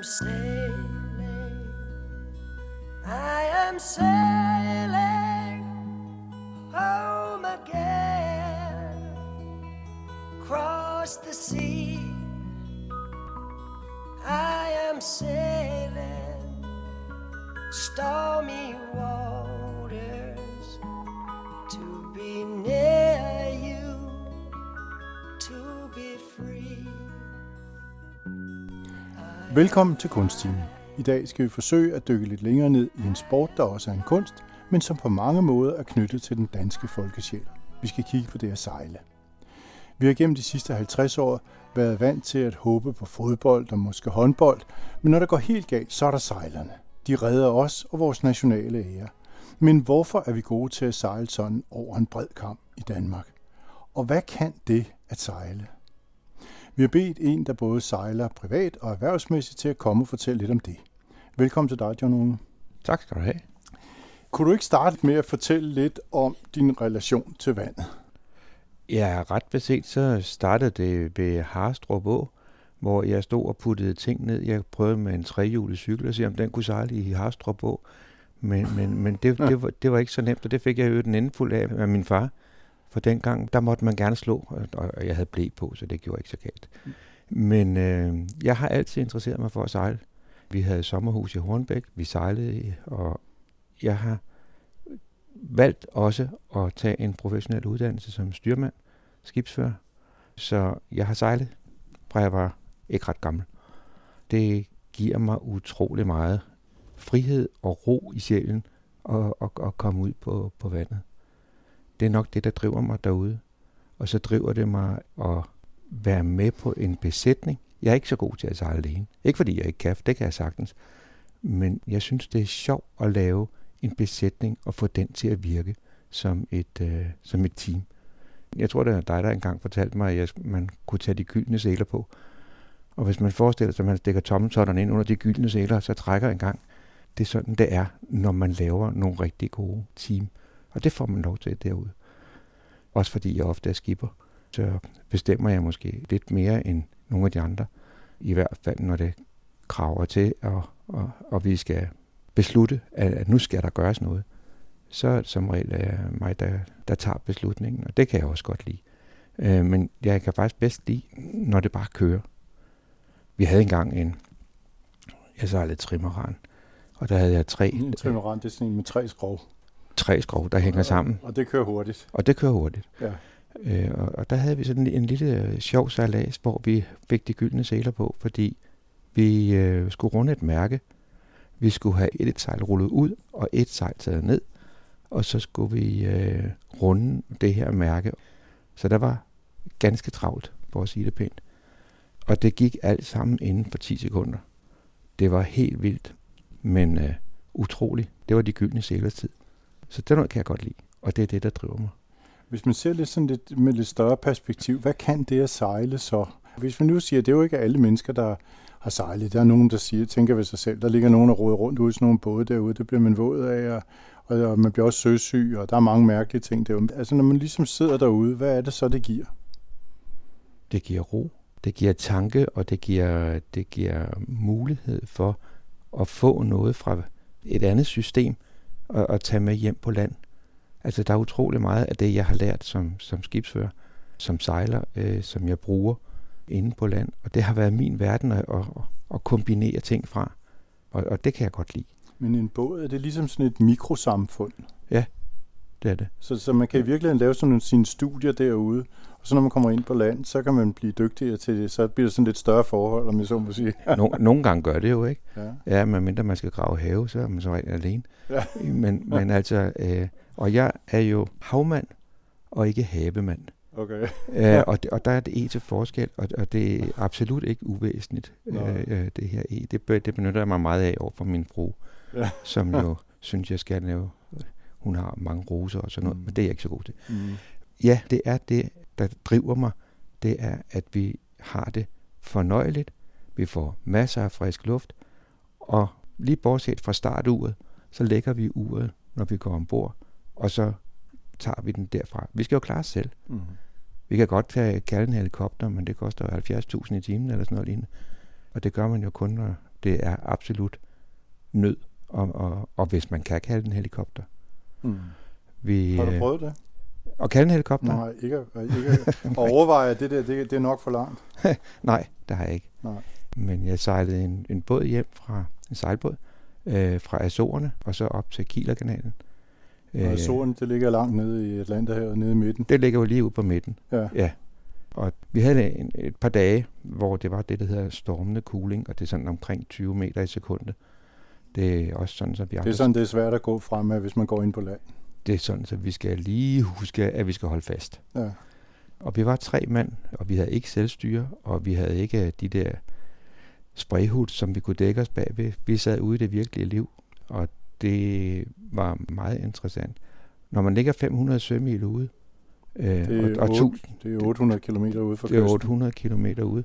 am sailing, I am sailing home again. Cross the sea, I am sailing stormy Velkommen til Kunsttimen. I dag skal vi forsøge at dykke lidt længere ned i en sport, der også er en kunst, men som på mange måder er knyttet til den danske folkesjæl. Vi skal kigge på det at sejle. Vi har gennem de sidste 50 år været vant til at håbe på fodbold og måske håndbold, men når det går helt galt, så er der sejlerne. De redder os og vores nationale ære. Men hvorfor er vi gode til at sejle sådan over en bred kamp i Danmark? Og hvad kan det at sejle? Vi har bedt en, der både sejler privat og erhvervsmæssigt, til at komme og fortælle lidt om det. Velkommen til dig, John Unge. Tak skal du have. Kunne du ikke starte med at fortælle lidt om din relation til vandet? Ja, ret beset så startede det ved Harstrup Å, hvor jeg stod og puttede ting ned. Jeg prøvede med en trehjulet cykel og se, om den kunne sejle i Harstrup Å. Men, men, men det, det, var, det var ikke så nemt, og det fik jeg jo den ende fuld af af min far. For dengang, der måtte man gerne slå, og, jeg havde blæ på, så det gjorde ikke så galt. Men øh, jeg har altid interesseret mig for at sejle. Vi havde sommerhus i Hornbæk, vi sejlede, og jeg har valgt også at tage en professionel uddannelse som styrmand, skibsfører. Så jeg har sejlet, fra jeg var ikke ret gammel. Det giver mig utrolig meget frihed og ro i sjælen at, at, at komme ud på, på vandet. Det er nok det, der driver mig derude. Og så driver det mig at være med på en besætning. Jeg er ikke så god til at sejle alene. Ikke fordi jeg ikke kan, det kan jeg sagtens. Men jeg synes, det er sjovt at lave en besætning og få den til at virke som et, øh, som et team. Jeg tror, det er dig, der engang fortalte mig, at jeg, man kunne tage de gyldne sæler på. Og hvis man forestiller sig, at man stikker tommeltotterne ind under de gyldne sæler, så trækker en gang. Det er sådan, det er, når man laver nogle rigtig gode team. Og det får man lov til derude. Også fordi jeg ofte er skipper. Så bestemmer jeg måske lidt mere end nogle af de andre. I hvert fald, når det kraver til, og, og, og vi skal beslutte, at, at nu skal der gøres noget. Så er det som regel er mig, der, der tager beslutningen, og det kan jeg også godt lide. Øh, men jeg kan faktisk bedst lide, når det bare kører. Vi havde engang en, jeg sejlede trimmeran, og der havde jeg tre, En trimmeran, det er sådan en med tre skrov tre skrov, der hænger sammen. Og det kører hurtigt. Og det kører hurtigt. Ja. Øh, og, og der havde vi sådan en lille øh, sjov sejlads, hvor vi fik de gyldne sæler på, fordi vi øh, skulle runde et mærke. Vi skulle have et sejl rullet ud, og et sejl taget ned. Og så skulle vi øh, runde det her mærke. Så der var ganske travlt, for at sige det pænt. Og det gik alt sammen inden for 10 sekunder. Det var helt vildt, men øh, utroligt. Det var de gyldne sælers tid. Så det noget kan jeg godt lide, og det er det, der driver mig. Hvis man ser lidt, sådan lidt med lidt større perspektiv, hvad kan det at sejle så? Hvis vi nu siger, at det er jo ikke alle mennesker, der har sejlet. Der er nogen, der siger, tænker ved sig selv, der ligger nogen, der råder rundt ude i sådan nogle både derude, det bliver man våd af, og, og, og man bliver også søsyg, og der er mange mærkelige ting derude. Altså når man ligesom sidder derude, hvad er det så, det giver? Det giver ro, det giver tanke, og det giver, det giver mulighed for at få noget fra et andet system og, og tage med hjem på land. Altså der er utrolig meget af det, jeg har lært som, som skibsfører, som sejler, øh, som jeg bruger inde på land. Og det har været min verden at, at, at kombinere ting fra. Og, og det kan jeg godt lide. Men en båd, er det ligesom sådan et mikrosamfund? Det er det. Så, så man kan i virkeligheden lave sådan nogle, sine studier derude, og så når man kommer ind på land, så kan man blive dygtigere til det. Så bliver det sådan lidt større forhold, om jeg så må sige. No, nogle gange gør det jo, ikke? Ja. Ja, medmindre man skal grave have, så er man så rent alene. Ja. Men, men altså, øh, og jeg er jo havmand og ikke havemand. Okay. Øh, og, det, og der er det E til forskel, og, og det er absolut ikke uvæsentligt, Nå. øh, øh, det her E. Det, det benytter jeg mig meget af over for min fru, Ja. som jo synes, jeg skal lave. Hun har mange roser og sådan noget, Mm. men det er jeg ikke så god til. Mm. Ja, det er det, der driver mig. Det er, at vi har det fornøjeligt. Vi får masser af frisk luft. Og lige bortset fra starturet, så lægger vi uret, når vi går ombord. Og så tager vi den derfra. Vi skal jo klare os selv. Mm. Vi kan godt tage, kalde en helikopter, men det koster jo 70.000 i timen eller sådan noget lignende. Og det gør man jo kun, når Det er absolut nød, og, og, og hvis man kan kalde den helikopter. Mm. Vi, Har du øh, prøvet det? At kalde en helikopter? Nej, ikke, ikke at overveje, at det der, det, det er nok for langt. Nej, det har jeg ikke. Nej. Men jeg sejlede en, en båd hjem fra en sejlbåd øh, fra Azorerne og så op til Kielerkanalen. Og Azoren, det ligger langt nede i Atlanterhavet, nede i midten. Det ligger jo lige ude på midten. Ja. ja. Og vi havde en, et par dage, hvor det var det, der hedder stormende cooling, og det er sådan omkring 20 meter i sekundet. Det er også sådan, så vi Det er sådan, det er svært at gå frem med, hvis man går ind på land. det er sådan, så vi skal lige huske, at vi skal holde fast. Ja. Og vi var tre mand, og vi havde ikke selvstyre, og vi havde ikke de der sprayhud, som vi kunne dække os bagved. Vi sad ude i det virkelige liv, og det var meget interessant. Når man ligger 500 sømil ude, øh, Det er, og, og 8, 1000, det er 800 km ude for det er kysten. 800 km ude,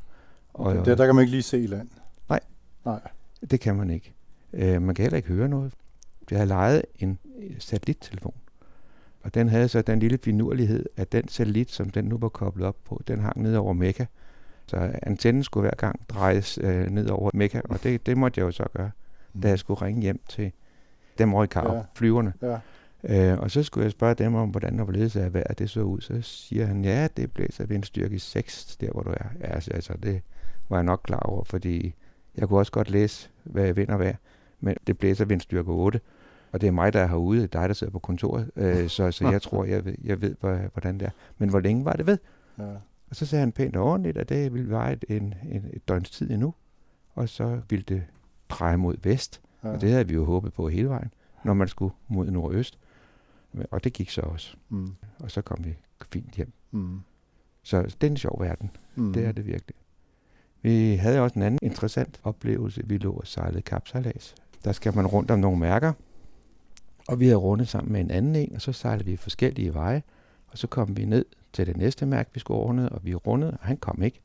og Der, der kan man ikke lige se land. Nej. Nej. det kan man ikke. Øh, man kan heller ikke høre noget. Jeg havde lejet en satellittelefon, og den havde så den lille finurlighed, at den satellit, som den nu var koblet op på, den hang ned over Mekka. Så antennen skulle hver gang drejes øh, ned over Mekka, og det, det måtte jeg jo så gøre, da jeg skulle ringe hjem til dem over i Karup, Ja. flyverne. Ja. Øh, og så skulle jeg spørge dem om, hvordan og hvorledes er vejret det så ud. Så siger han, ja, det blæser vindstyrke 6, der hvor du er. Ja, altså, altså, det var jeg nok klar over, fordi jeg kunne også godt læse, hvad vind og vejr, men det blæser vindstyrke 8. Og det er mig, der er herude, det er dig, der sidder på kontoret, øh, så, så jeg tror, jeg ved, jeg ved, hvor- hvordan det er. Men hvor længe var det ved? Ja. Og så sagde han pænt og ordentligt, at det ville være et, en, en, et døgns tid endnu. Og så ville det dreje mod vest. Ja. Og det havde vi jo håbet på hele vejen, når man skulle mod nordøst. Og det gik så også. Mm. Og så kom vi fint hjem. Mm. Så det er en sjov verden. Mm. Det er det virkelig. Vi havde også en anden interessant oplevelse. Vi lå og sejlede kapsejlads. Der skal man rundt om nogle mærker. Og vi havde rundet sammen med en anden en, og så sejlede vi forskellige veje. Og så kom vi ned til det næste mærke, vi skulle runde, og vi rundede, og han kom ikke.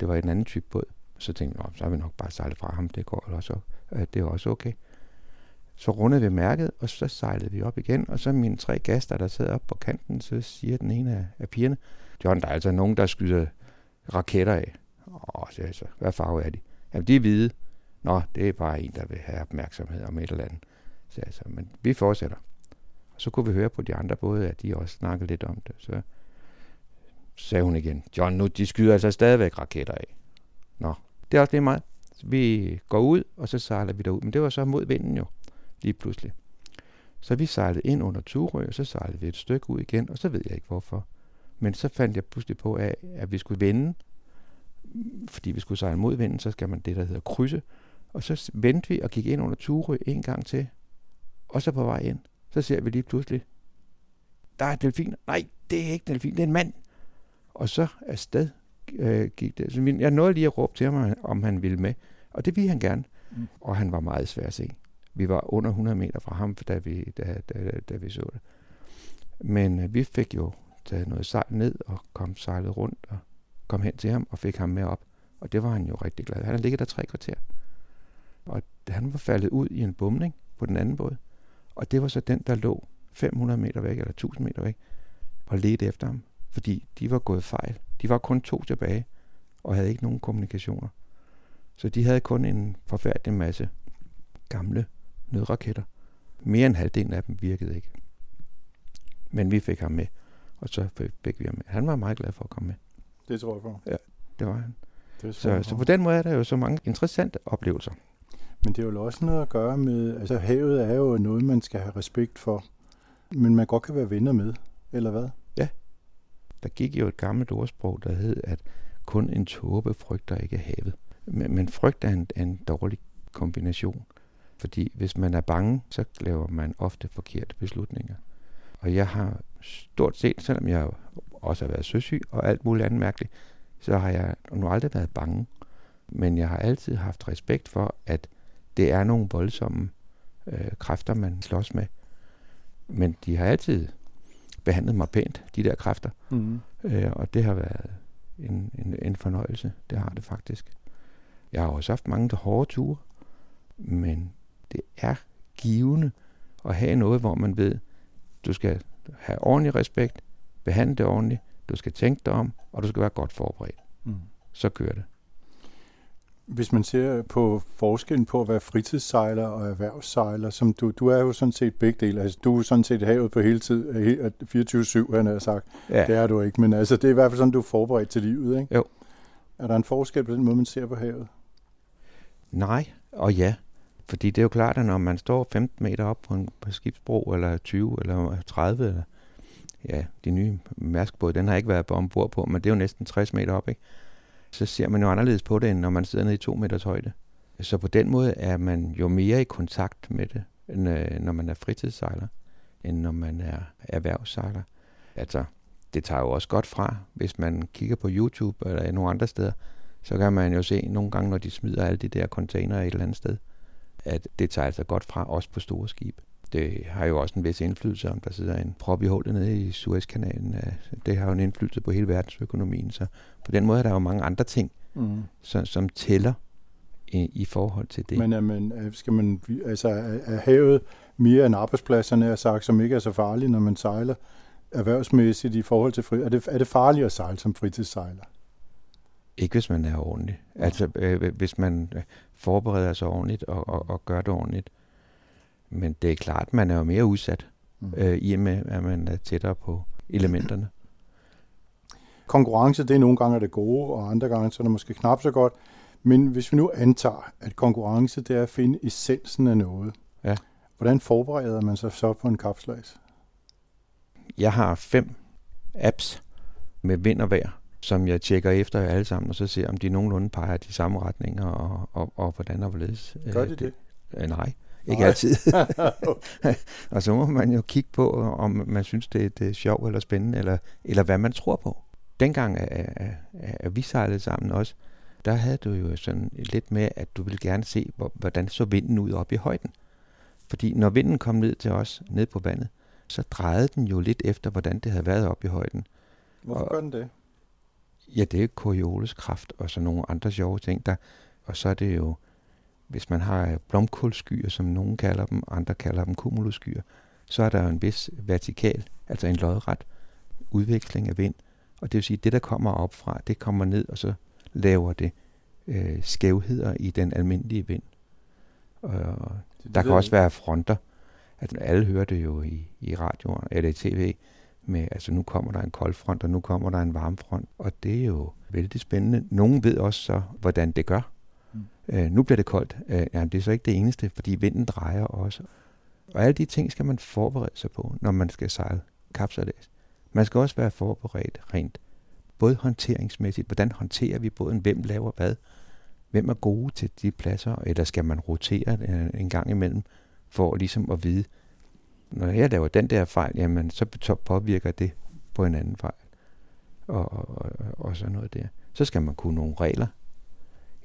Det var en anden type båd. Så tænkte jeg, så har vi nok bare sejlet fra ham. Det går også, øh, det er også okay. Så rundede vi mærket, og så sejlede vi op igen. Og så mine tre gæster, der sidder oppe på kanten, så siger den ene af, af pigerne, John, der er altså nogen, der skyder raketter af. Åh, siger jeg så. Hvad farve er de? Jamen, de er hvide. Nå, det er bare en, der vil have opmærksomhed om et eller andet. Så jeg så, men vi fortsætter. Og så kunne vi høre på de andre både, at de også snakkede lidt om det. Så sagde hun igen, John, nu de skyder altså stadigvæk raketter af. Nå, det er også det meget. Så vi går ud, og så sejler vi derud. Men det var så mod vinden jo, lige pludselig. Så vi sejlede ind under Turø, og så sejlede vi et stykke ud igen, og så ved jeg ikke hvorfor. Men så fandt jeg pludselig på, at, at vi skulle vende, fordi vi skulle sejle mod vinden, så skal man det, der hedder krydse. Og så vendte vi og gik ind under Turø en gang til, og så på vej ind, så ser vi lige pludselig, der er et delfin. Nej, det er ikke delfin, det er en mand. Og så afsted øh, gik det. Så jeg nåede lige at råbe til ham, om han ville med. Og det ville han gerne. Mm. Og han var meget svær at se. Vi var under 100 meter fra ham, da vi, da, da, da vi så det. Men øh, vi fik jo taget noget sejl ned og kom sejlet rundt og kom hen til ham og fik ham med op. Og det var han jo rigtig glad. Han har ligget der tre kvarter. Og han var faldet ud i en bumning på den anden båd. Og det var så den, der lå 500 meter væk, eller 1000 meter væk, og ledte efter ham. Fordi de var gået fejl. De var kun to tilbage, og havde ikke nogen kommunikationer. Så de havde kun en forfærdelig masse gamle nødraketter. Mere end halvdelen af dem virkede ikke. Men vi fik ham med, og så fik vi ham med. Han var meget glad for at komme med. Det tror jeg på. Det var han. Det Så, så på den måde er der jo så mange interessante oplevelser. Men det er jo også noget at gøre med, altså havet er jo noget, man skal have respekt for, men man godt kan være venner med, eller hvad? Ja. Der gik jo et gammelt ordsprog, der hed, at kun en tåbe frygter ikke havet. Men, men frygt er en, er en dårlig kombination. Fordi hvis man er bange, så laver man ofte forkerte beslutninger. Og jeg har stort set, selvom jeg også har været søsyg og alt muligt andet mærkeligt, så har jeg nu aldrig været bange. Men jeg har altid haft respekt for, at det er nogle voldsomme øh, kræfter, man slås med. Men de har altid behandlet mig pænt, de der kræfter. Mm. Øh, og det har været en, en, en fornøjelse. Det har det faktisk. Jeg har også haft mange hårde ture, men det er givende at have noget, hvor man ved, du skal have ordentlig respekt, behandle det ordentligt, du skal tænke dig om, og du skal være godt forberedt. Mm. Så kører det. Hvis man ser på forskellen på at være fritidssejler og erhvervssejler, som du, du er jo sådan set begge dele. Altså, du er sådan set havet på hele tid, 24-7, han har sagt. Ja. Det er du ikke, men altså, det er i hvert fald sådan, du er forberedt til livet, ikke? Jo. Er der en forskel på den måde, man ser på havet? Nej, og ja. Fordi det er jo klart, at når man står 15 meter op på en på skibsbro, eller 20, eller 30, eller ja, de nye mærskbåde, den har ikke været ombord på, men det er jo næsten 60 meter op, ikke? Så ser man jo anderledes på det, end når man sidder nede i to meters højde. Så på den måde er man jo mere i kontakt med det, end øh, når man er fritidssejler, end når man er erhvervssejler. Altså, det tager jo også godt fra, hvis man kigger på YouTube eller nogle andre steder, så kan man jo se nogle gange, når de smider alle de der container et eller andet sted, at det tager altså godt fra, også på store skibe. Det har jo også en vis indflydelse, om der sidder en prop i hullet nede i Suezkanalen. Det har jo en indflydelse på hele verdensøkonomien, så på den måde er der jo mange andre ting, mm. som, som tæller i, i forhold til det. Men, men skal man, altså, er havet mere end arbejdspladserne, er sagt, som ikke er så farlige, når man sejler erhvervsmæssigt i forhold til fri? Er det, er det farligt at sejle som fritidssejler? Ikke hvis man er ordentlig. Altså øh, hvis man øh, forbereder sig ordentligt og, og, og gør det ordentligt. Men det er klart, man er jo mere udsat, mm. øh, i og med, at man er tættere på elementerne. Konkurrence, det er nogle gange det gode, og andre gange så er det måske knap så godt. Men hvis vi nu antager, at konkurrence det er at finde essensen af noget, ja. hvordan forbereder man sig så på en kapslæs? Jeg har fem apps med vind og vejr, som jeg tjekker efter alle sammen, og så ser, om de nogenlunde peger de samme retninger, og, og, og hvordan og hvorledes. Gør de det? det? Øh, nej, ikke altid. og så må man jo kigge på, om man synes, det, det er sjovt eller spændende, eller, eller hvad man tror på. Dengang, at, at, at vi sejlede sammen også, der havde du jo sådan lidt med, at du ville gerne se, hvordan så vinden ud op i højden. Fordi når vinden kom ned til os, ned på vandet, så drejede den jo lidt efter, hvordan det havde været op i højden. Hvorfor og, gør den det? Ja, det er Coriolis kraft og så nogle andre sjove ting. Der, og så er det jo, hvis man har blomkålskyer, som nogen kalder dem, andre kalder dem cumulusskyer, så er der jo en vis vertikal, altså en lodret udveksling af vind. Og det vil sige, at det, der kommer op fra, det kommer ned, og så laver det øh, skævheder i den almindelige vind. Og det, der kan også være fronter. Altså, alle hører det jo i, i radioen eller i tv, med, altså nu kommer der en kold front, og nu kommer der en varm front, og det er jo vældig spændende. Nogen ved også så, hvordan det gør. Øh, nu bliver det koldt. Øh, jamen, det er så ikke det eneste, fordi vinden drejer også. Og alle de ting skal man forberede sig på, når man skal sejle kapsalæs. Man skal også være forberedt rent, både håndteringsmæssigt. Hvordan håndterer vi båden? Hvem laver hvad? Hvem er gode til de pladser? Eller skal man rotere øh, en gang imellem, for ligesom at vide, når jeg laver den der fejl, jamen så påvirker det på en anden fejl. Og, og, og, og sådan noget der. Så skal man kunne nogle regler.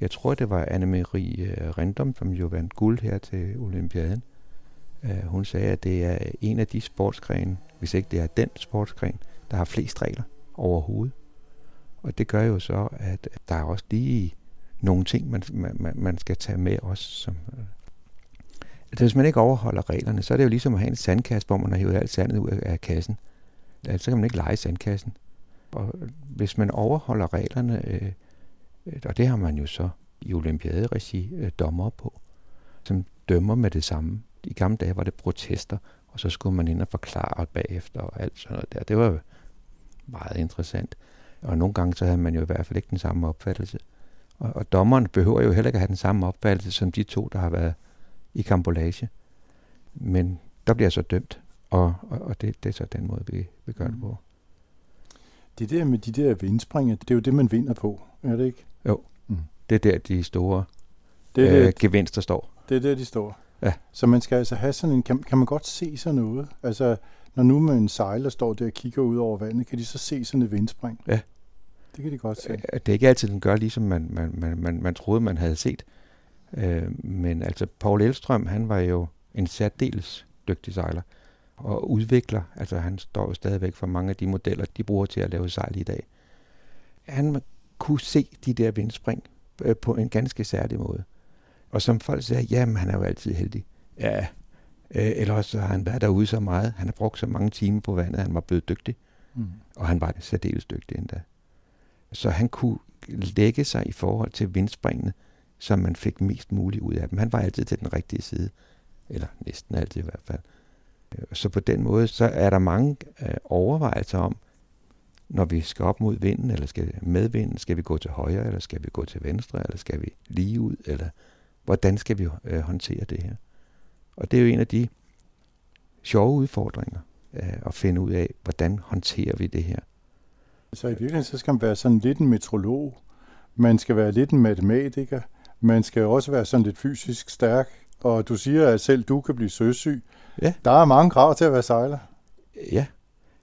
Jeg tror, det var Anne-Marie øh, Rendom, som jo vandt guld her til Olympiaden. Uh, hun sagde, at det er en af de sportsgrene, hvis ikke det er den sportsgren, der har flest regler overhovedet. Og det gør jo så, at der er også lige nogle ting, man, man, man skal tage med også, som, øh, Altså, hvis man ikke overholder reglerne, så er det jo ligesom at have en sandkasse, hvor man har hævet alt sandet ud af kassen. Altså, så kan man ikke lege sandkassen. Og hvis man overholder reglerne, øh, Øh, og det har man jo så i olympiaderegi øh, dommer på, som dømmer med det samme. I gamle dage var det protester, og så skulle man ind og forklare bagefter og alt sådan noget der. Det var meget interessant. Og nogle gange så havde man jo i hvert fald ikke den samme opfattelse. Og, og dommeren behøver jo heller ikke at have den samme opfattelse som de to, der har været i kambolage. Men der bliver så dømt, og, og, og det, det er så den måde, vi, vi gør det på. Mm. Det der med de der vindspringe, det er jo det, man vinder på, er det ikke? Jo, mm. det er der, de store det er øh, det, gevinster står. Det er der, de står. Ja. Så man skal altså have sådan en, kan, kan man godt se sådan noget? Altså, når nu med en sejler står der og kigger ud over vandet, kan de så se sådan et vindspring? Ja. Det kan de godt se. Det er ikke altid, den gør, ligesom man, man, man, man, man troede, man havde set. Øh, men altså, Paul Elstrøm, han var jo en særdeles dygtig sejler og udvikler, altså han står jo stadigvæk for mange af de modeller, de bruger til at lave sejl i dag. Han kunne se de der vindspring øh, på en ganske særlig måde. Og som folk siger, jamen han er jo altid heldig. Ja, øh, eller også har han været derude så meget, han har brugt så mange timer på vandet, han var blevet dygtig. Mm. Og han var særdeles dygtig endda. Så han kunne lægge sig i forhold til vindspringene så man fik mest muligt ud af dem. Han var altid til den rigtige side, eller næsten altid i hvert fald. Øh, så på den måde, så er der mange øh, overvejelser om, når vi skal op mod vinden, eller skal med vinden, skal vi gå til højre, eller skal vi gå til venstre, eller skal vi lige ud, eller hvordan skal vi øh, håndtere det her? Og det er jo en af de sjove udfordringer, øh, at finde ud af, hvordan håndterer vi det her. Så i virkeligheden, så skal man være sådan lidt en metrolog, man skal være lidt en matematiker, man skal også være sådan lidt fysisk stærk, og du siger, at selv du kan blive søsyg. Ja. Der er mange krav til at være sejler. Ja,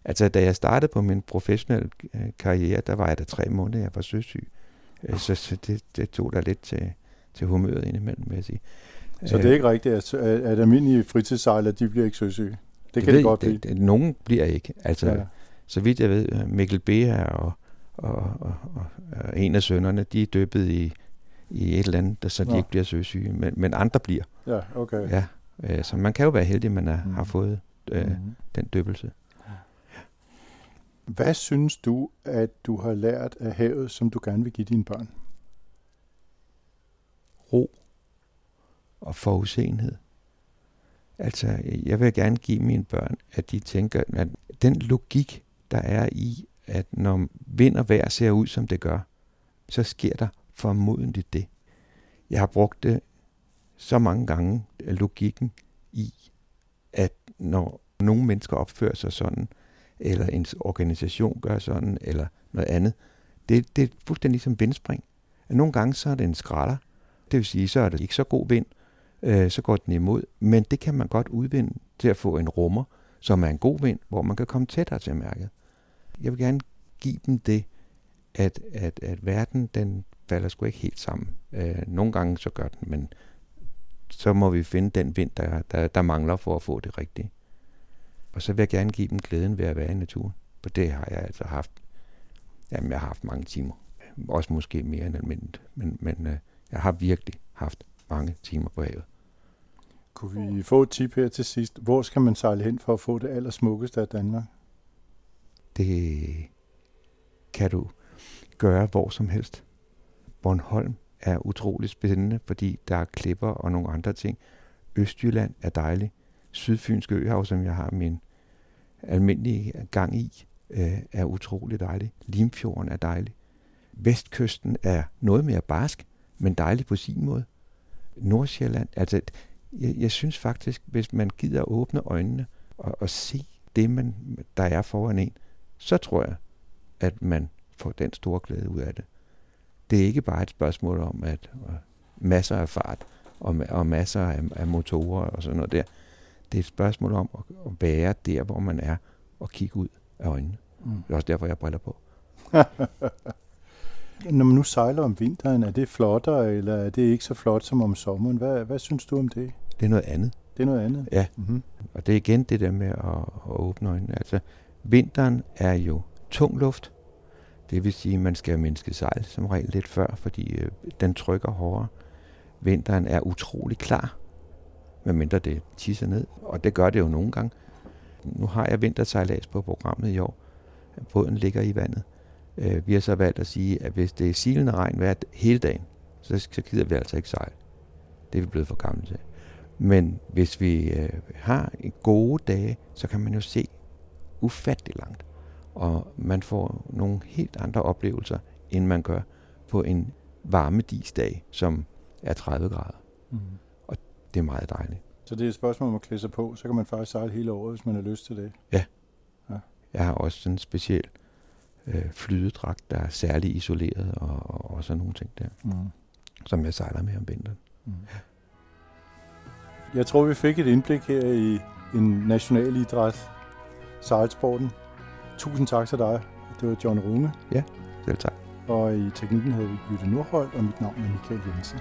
altså da jeg startede på min professionelle øh, karriere, der var jeg der tre måneder, jeg var søsyg. Øh, Så, så det, det tog der lidt til, til humøret indimellem, vil jeg sige. Så det er ikke rigtigt, at, at almindelige fritidssejlere, de bliver ikke søsyge. Det kan ved, det godt blive. det, det, nogen bliver ikke. Altså, Ja. så vidt jeg ved, øh, Mikkel Beha og, og, og, og, og en af sønnerne, de er døbet i, i et eller andet, der- så de Nå. ikke bliver søsyge, men, men andre bliver. Ja, okay. Ja. Øh, så man kan jo være heldig, at man er, Mm. har fået øh, Mhm. den døbelse. Hvad synes du, at du har lært af havet, som du gerne vil give dine børn? ro og forudseenhed. Altså, jeg vil gerne give mine børn, at de tænker, at den logik, der er i, at når vind og vejr ser ud, som det gør, så sker der formodentlig det. Jeg har brugt det så mange gange, logikken i, at når nogle mennesker opfører sig sådan, eller ens organisation gør sådan, eller noget andet, det, det er fuldstændig som vindspring. Nogle gange så er det en skralder, det vil sige, så er det ikke så god vind, øh, så går den imod. Men det kan man godt udvinde til at få en rummer, som er en god vind, hvor man kan komme tættere til mærket. Jeg vil gerne give dem det, at, at, at verden den falder sgu ikke helt sammen. Øh, nogle gange så gør den, men så må vi finde den vind, der, der, der mangler for at få det rigtige. Og så vil jeg gerne give dem glæden ved at være i naturen. For det har jeg altså haft. Jamen, jeg har haft mange timer. Også måske mere end almindeligt. Men, men øh, jeg har virkelig haft mange timer på havet. Kunne vi få et tip her til sidst? Hvor skal man sejle hen for at få det allersmukkeste af Danmark? Det kan du gøre hvor som helst. Bornholm er utrolig spændende, fordi der er klipper og nogle andre ting. Østjylland er dejlig. Sydfynske Øhav, som jeg har min almindelige gang i, øh, er utrolig dejlig. Limfjorden er dejlig. Vestkysten er noget mere barsk, men dejlig på sin måde. Nordsjælland, altså jeg, jeg synes faktisk, hvis man gider at åbne øjnene og, og se det, man, der er foran en, så tror jeg, at man får den store glæde ud af det. Det er ikke bare et spørgsmål om, at masser af fart og, og masser af, af motorer og sådan noget der. Det er et spørgsmål om at, at være der, hvor man er, og kigge ud af øjnene. Mm. Det er også derfor, jeg har briller på. Når man nu sejler om vinteren, er det flottere, eller er det ikke så flot som om sommeren? Hvad, hvad synes du om det? Det er noget andet. Det er noget andet. Ja. Mm-hmm. Og det er igen det der med at, at åbne øjnene. Altså, vinteren er jo tung luft. Det vil sige, at man skal mindske sejl som regel lidt før, fordi øh, den trykker hårdere. Vinteren er utrolig klar, medmindre det tisser ned. Og det gør det jo nogle gange. Nu har jeg vintersejlads på programmet i år. Båden ligger i vandet. Øh, vi har så valgt at sige, at hvis det er silende regn hver hele dagen, så, så gider vi altså ikke sejle. Det er vi blevet for gamle til. Men hvis vi øh, har en gode dage, så kan man jo se ufattelig langt. Og man får nogle helt andre oplevelser, end man gør på en varmedisdag, som er 30 grader. Mm. Det er meget dejligt. Så det er et spørgsmål om at klæde sig på, så kan man faktisk sejle hele året, hvis man har lyst til det. Jeg har også sådan en speciel øh, flydedragt, der er særlig isoleret og, og, og sådan nogle ting der, Mm. som jeg sejler med om vinteren. Mm. Jeg tror, vi fik et indblik her i en national idræt, sejlsporten. Tusind tak til dig. Det var John Runge, Selv tak. og i teknikken havde vi Jytte Nordholt, og mit navn er Michael Jensen.